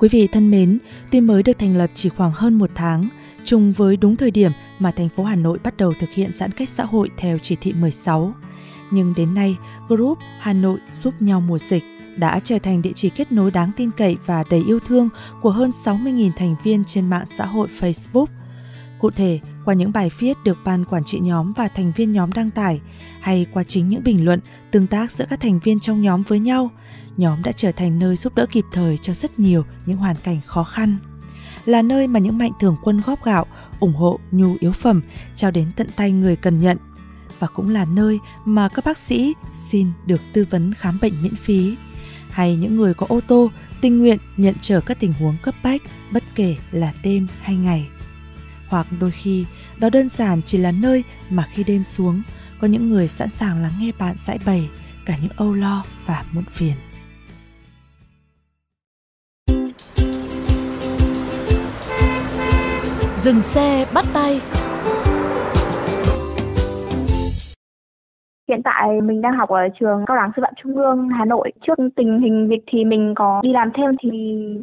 Quý vị thân mến, tuy mới được thành lập chỉ khoảng hơn một tháng, trùng với đúng thời điểm mà thành phố Hà Nội bắt đầu thực hiện giãn cách xã hội theo chỉ thị 16. Nhưng đến nay, group Hà Nội giúp nhau mùa dịch đã trở thành địa chỉ kết nối đáng tin cậy và đầy yêu thương của hơn 60.000 thành viên trên mạng xã hội Facebook. Cụ thể, qua những bài viết được ban quản trị nhóm và thành viên nhóm đăng tải, hay qua chính những bình luận, tương tác giữa các thành viên trong nhóm với nhau, nhóm đã trở thành nơi giúp đỡ kịp thời cho rất nhiều những hoàn cảnh khó khăn. Là nơi mà những mạnh thường quân góp gạo, ủng hộ nhu yếu phẩm trao đến tận tay người cần nhận. Và cũng là nơi mà các bác sĩ xin được tư vấn khám bệnh miễn phí. Hay những người có ô tô tình nguyện nhận trở các tình huống cấp bách bất kể là đêm hay ngày. Hoặc đôi khi đó đơn giản chỉ là nơi mà khi đêm xuống, có những người sẵn sàng lắng nghe bạn giải bày cả những âu lo và muộn phiền. Dừng xe, bắt tay Hiện tại mình đang học ở trường Cao đẳng Sư phạm Trung ương, Hà Nội. Trước tình hình dịch thì mình có đi làm thêm thì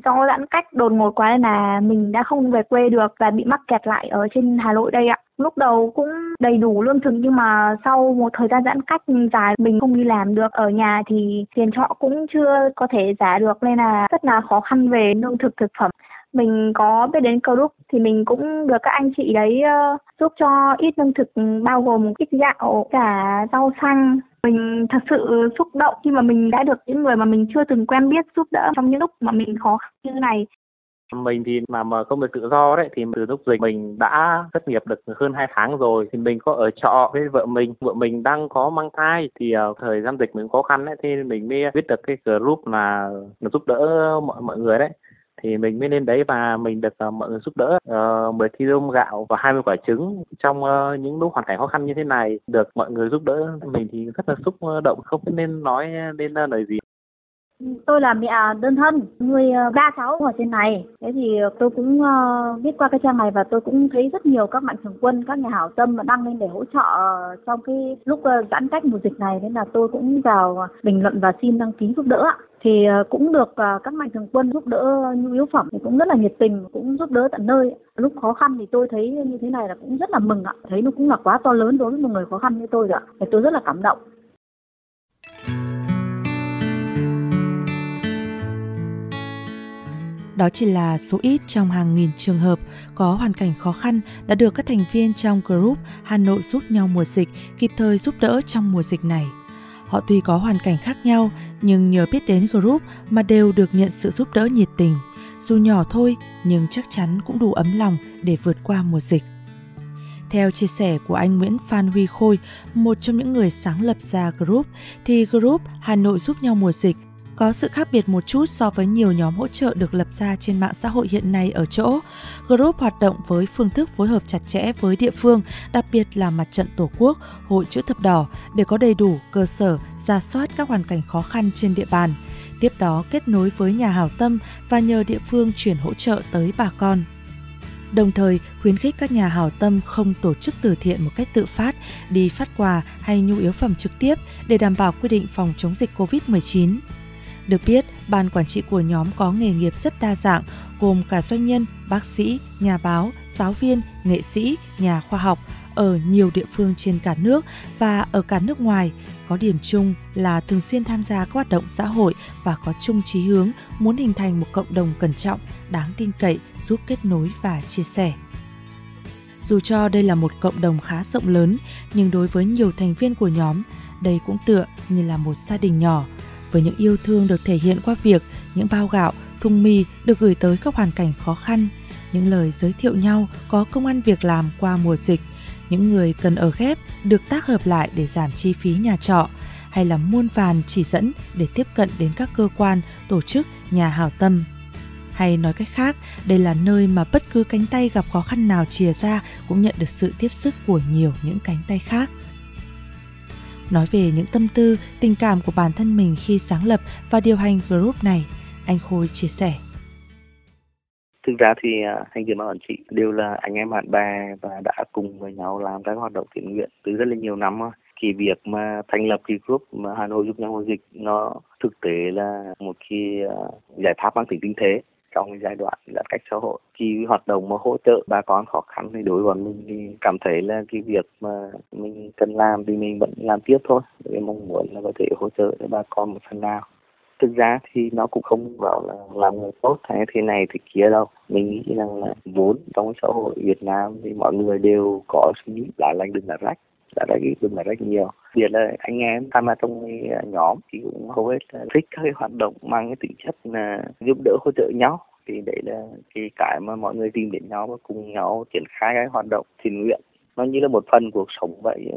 do giãn cách đột ngột quá nên là mình đã không về quê được và bị mắc kẹt lại ở trên Hà Nội đây ạ. Lúc đầu cũng đầy đủ lương thực nhưng mà sau một thời gian giãn cách dài mình không đi làm được ở nhà thì tiền trọ cũng chưa có thể trả được nên là rất là khó khăn về lương thực thực phẩm mình có biết đến group thì mình cũng được các anh chị đấy uh, giúp cho ít lương thực ừ, bao gồm ít gạo cả rau xanh mình thật sự xúc động khi mà mình đã được những người mà mình chưa từng quen biết giúp đỡ trong những lúc mà mình khó khăn như này Mình thì mà mà không được tự do đấy, thì từ lúc dịch mình đã thất nghiệp được hơn 2 tháng rồi. Thì mình có ở trọ với vợ mình, vợ mình đang có mang thai. Thì uh, thời gian dịch mình khó khăn đấy, thì mình mới viết được cái group là, là giúp đỡ mọi mọi người đấy. Thì mình mới lên đấy và mình được uh, mọi người giúp đỡ. Uh, 10 kg gạo và 20 quả trứng. Trong uh, những lúc hoàn cảnh khó khăn như thế này được mọi người giúp đỡ mình thì rất là xúc ờ, động không biết nên nói nên uh, lời gì. Ừ, tôi là mẹ đơn thân, nuôi ờ, ba cháu ở trên này. Thế thì tôi cũng ờ, biết qua cái trang này và tôi cũng thấy rất nhiều các mạnh thường quân, các nhà hảo tâm mà đăng lên để hỗ trợ ờ, trong cái lúc giãn cách mùa dịch này. Nên là tôi cũng vào bình luận và xin đăng ký giúp đỡ. Thì cũng được các mạnh thường quân giúp đỡ nhu yếu phẩm thì cũng rất là nhiệt tình, cũng giúp đỡ tận nơi. Lúc khó khăn thì tôi thấy như thế này là cũng rất là mừng ạ. Thấy nó cũng là quá to lớn đối với một người khó khăn như tôi rồi ạ. Thì tôi rất là cảm động. Đó chỉ là số ít trong hàng nghìn trường hợp có hoàn cảnh khó khăn đã được các thành viên trong group Hà Nội giúp nhau mùa dịch kịp thời giúp đỡ trong mùa dịch này. Họ tuy có hoàn cảnh khác nhau nhưng nhờ biết đến group mà đều được nhận sự giúp đỡ nhiệt tình. Dù nhỏ thôi nhưng chắc chắn cũng đủ ấm lòng để vượt qua mùa dịch. Theo chia sẻ của anh Nguyễn Phan Huy Khôi, một trong những người sáng lập ra group, thì group Hà Nội giúp nhau mùa dịch có sự khác biệt một chút so với nhiều nhóm hỗ trợ được lập ra trên mạng xã hội hiện nay ở chỗ. Group hoạt động với phương thức phối hợp chặt chẽ với địa phương, đặc biệt là mặt trận Tổ quốc, Hội chữ thập đỏ để có đầy đủ cơ sở ra soát các hoàn cảnh khó khăn trên địa bàn. Tiếp đó kết nối với nhà hảo tâm và nhờ địa phương chuyển hỗ trợ tới bà con đồng thời khuyến khích các nhà hảo tâm không tổ chức từ thiện một cách tự phát, đi phát quà hay nhu yếu phẩm trực tiếp để đảm bảo quy định phòng chống dịch COVID-19. Được biết, ban quản trị của nhóm có nghề nghiệp rất đa dạng, gồm cả doanh nhân, bác sĩ, nhà báo, giáo viên, nghệ sĩ, nhà khoa học ở nhiều địa phương trên cả nước và ở cả nước ngoài. Có điểm chung là thường xuyên tham gia các hoạt động xã hội và có chung chí hướng muốn hình thành một cộng đồng cẩn trọng, đáng tin cậy, giúp kết nối và chia sẻ. Dù cho đây là một cộng đồng khá rộng lớn, nhưng đối với nhiều thành viên của nhóm, đây cũng tựa như là một gia đình nhỏ, với những yêu thương được thể hiện qua việc những bao gạo, thùng mì được gửi tới các hoàn cảnh khó khăn, những lời giới thiệu nhau có công ăn việc làm qua mùa dịch, những người cần ở ghép được tác hợp lại để giảm chi phí nhà trọ, hay là muôn vàn chỉ dẫn để tiếp cận đến các cơ quan, tổ chức, nhà hảo tâm. Hay nói cách khác, đây là nơi mà bất cứ cánh tay gặp khó khăn nào chìa ra cũng nhận được sự tiếp sức của nhiều những cánh tay khác. Nói về những tâm tư, tình cảm của bản thân mình khi sáng lập và điều hành group này, anh Khôi chia sẻ. Thực ra thì à, anh Diệp và chị đều là anh em bạn bè và đã cùng với nhau làm các hoạt động thiện nguyện từ rất là nhiều năm rồi. Cái việc mà thành lập cái group mà Hà Nội giúp nhau mùa dịch nó thực tế là một cái à, giải pháp mang tính kinh tế trong giai đoạn giãn cách xã hội. Khi hoạt động mà hỗ trợ bà con khó khăn thì đối với mình thì cảm thấy là cái việc mà mình cần làm thì mình vẫn làm tiếp thôi. Vì mong muốn là có thể hỗ trợ cho bà con một phần nào. Thực ra thì nó cũng không bảo là làm người tốt hay thế này thì kia đâu. Mình nghĩ rằng là vốn trong xã hội Việt Nam thì mọi người đều có suy nghĩ là lành đừng là rách đã đã ghi được rất nhiều. Việc là anh em tham gia trong à, nhóm thì cũng hầu hết là thích các cái hoạt động mang cái tính chất là giúp đỡ hỗ trợ nhau. Thì đấy là cái cái mà mọi người tìm đến nhau và cùng nhau triển khai cái hoạt động thiện nguyện. Nó như là một phần cuộc sống vậy.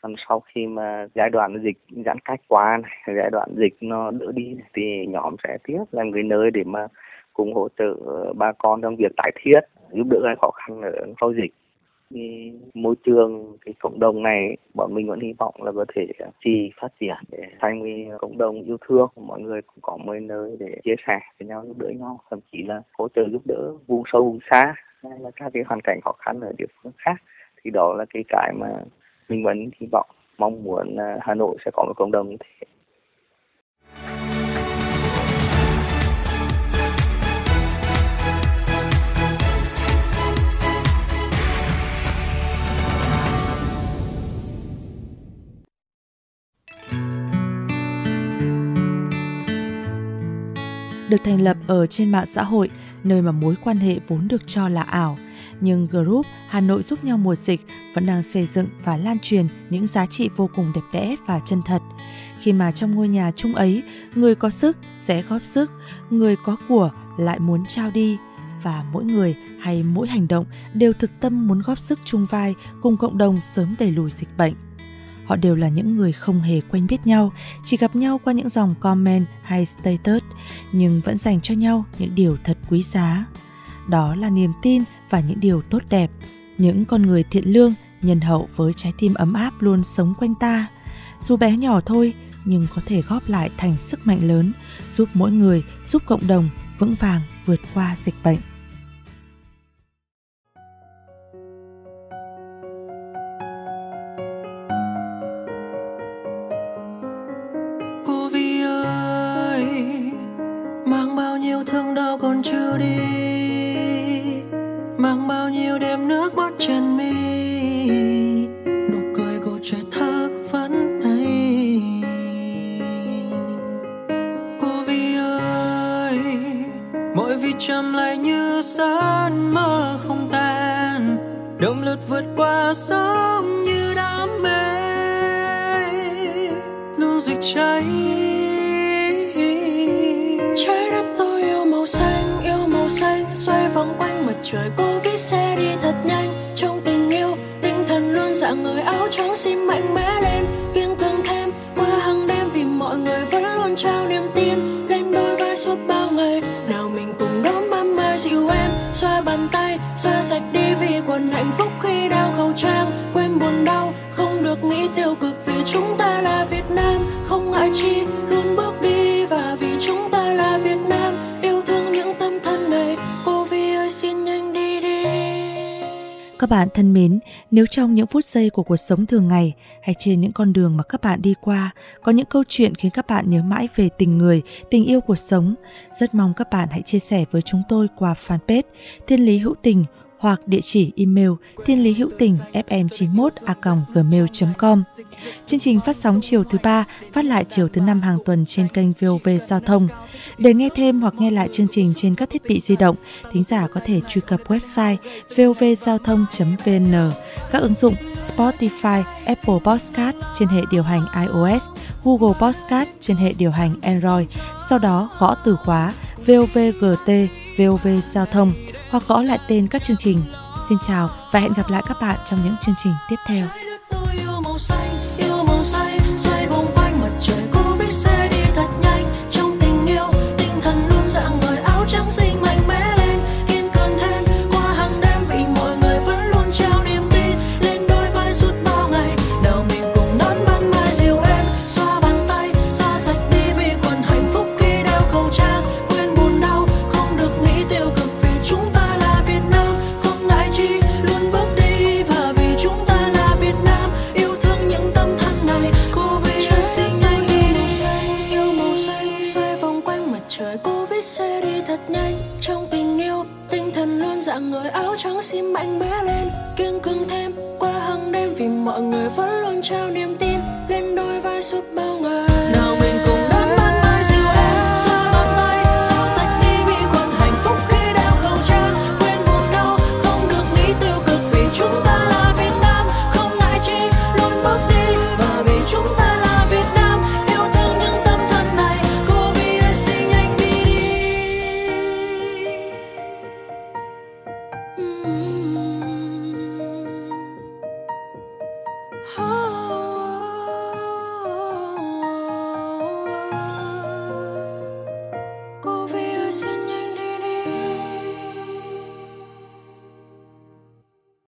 Còn sau khi mà giai đoạn dịch giãn cách quá này, giai đoạn dịch nó đỡ đi thì nhóm sẽ tiếp làm cái nơi để mà cùng hỗ trợ ờ, bà con trong việc tái thiết giúp đỡ ai khó khăn ở sau dịch cái môi trường, cái cộng đồng này, bọn mình vẫn hy vọng là có thể chỉ phát triển để thành cái cộng đồng yêu thương. Mọi người cũng có một nơi để chia sẻ với nhau, giúp đỡ nhau, thậm chí là hỗ trợ giúp đỡ vùng sâu, vùng xa. Hay là các cái hoàn cảnh khó khăn ở địa phương khác. Thì đó là cái cái mà mình vẫn hy vọng, mong muốn à, Hà Nội sẽ có một cộng đồng như thế. Được thành lập ở trên mạng xã hội, nơi mà mối quan hệ vốn được cho là ảo. Nhưng group Hà Nội giúp nhau mùa dịch vẫn đang xây dựng và lan truyền những giá trị vô cùng đẹp đẽ và chân thật. Khi mà trong ngôi nhà chung ấy, người có sức sẽ góp sức, người có của lại muốn trao đi và mỗi người hay mỗi hành động đều thực tâm muốn góp sức chung vai cùng cộng đồng sớm đẩy lùi dịch bệnh. Họ đều là những người không hề quen biết nhau, chỉ gặp nhau qua những dòng comment hay status, nhưng vẫn dành cho nhau những điều thật quý giá. Đó là niềm tin và những điều tốt đẹp. Những con người thiện lương, nhân hậu với trái tim ấm áp luôn sống quanh ta. Dù bé nhỏ thôi, nhưng có thể góp lại thành sức mạnh lớn, giúp mỗi người, giúp cộng đồng vững vàng vượt qua dịch bệnh. Trời cô viết xe đi thật nhanh. Trong tình yêu, tinh thần luôn dạng người áo trắng xin mạnh mẽ lên. Kiên cường thêm, qua hàng đêm vì mọi người vẫn luôn trao niềm tin. Lên đôi vai suốt bao ngày, nào mình cùng đón ban mai dịu em. Xoa bàn tay, xoa sạch đi vì quần hạnh phúc khi đeo khẩu trang. Quên buồn đau, không được nghĩ tiêu cực vì chúng ta là việt nam. Không ngại chi, luôn bước đi và vì chúng ta Các bạn thân mến, nếu trong những phút giây của cuộc sống thường ngày hay trên những con đường mà các bạn đi qua có những câu chuyện khiến các bạn nhớ mãi về tình người, tình yêu cuộc sống, rất mong các bạn hãy chia sẻ với chúng tôi qua fanpage Thiên Lý Hữu Tình hoặc địa chỉ email thiên lý hữu tình fm91 a gmail.com. Chương trình phát sóng chiều thứ ba, phát lại chiều thứ năm hàng tuần trên kênh VOV Giao thông. Để nghe thêm hoặc nghe lại chương trình trên các thiết bị di động, thính giả có thể truy cập website vovgiao thông.vn, các ứng dụng Spotify, Apple Podcast trên hệ điều hành iOS, Google Podcast trên hệ điều hành Android. Sau đó gõ từ khóa VOVGT, VOV Giao thông hoặc gõ lại tên các chương trình. Xin chào và hẹn gặp lại các bạn trong những chương trình tiếp theo. người vẫn luôn trao niềm tin lên đôi vai suốt bao ngày.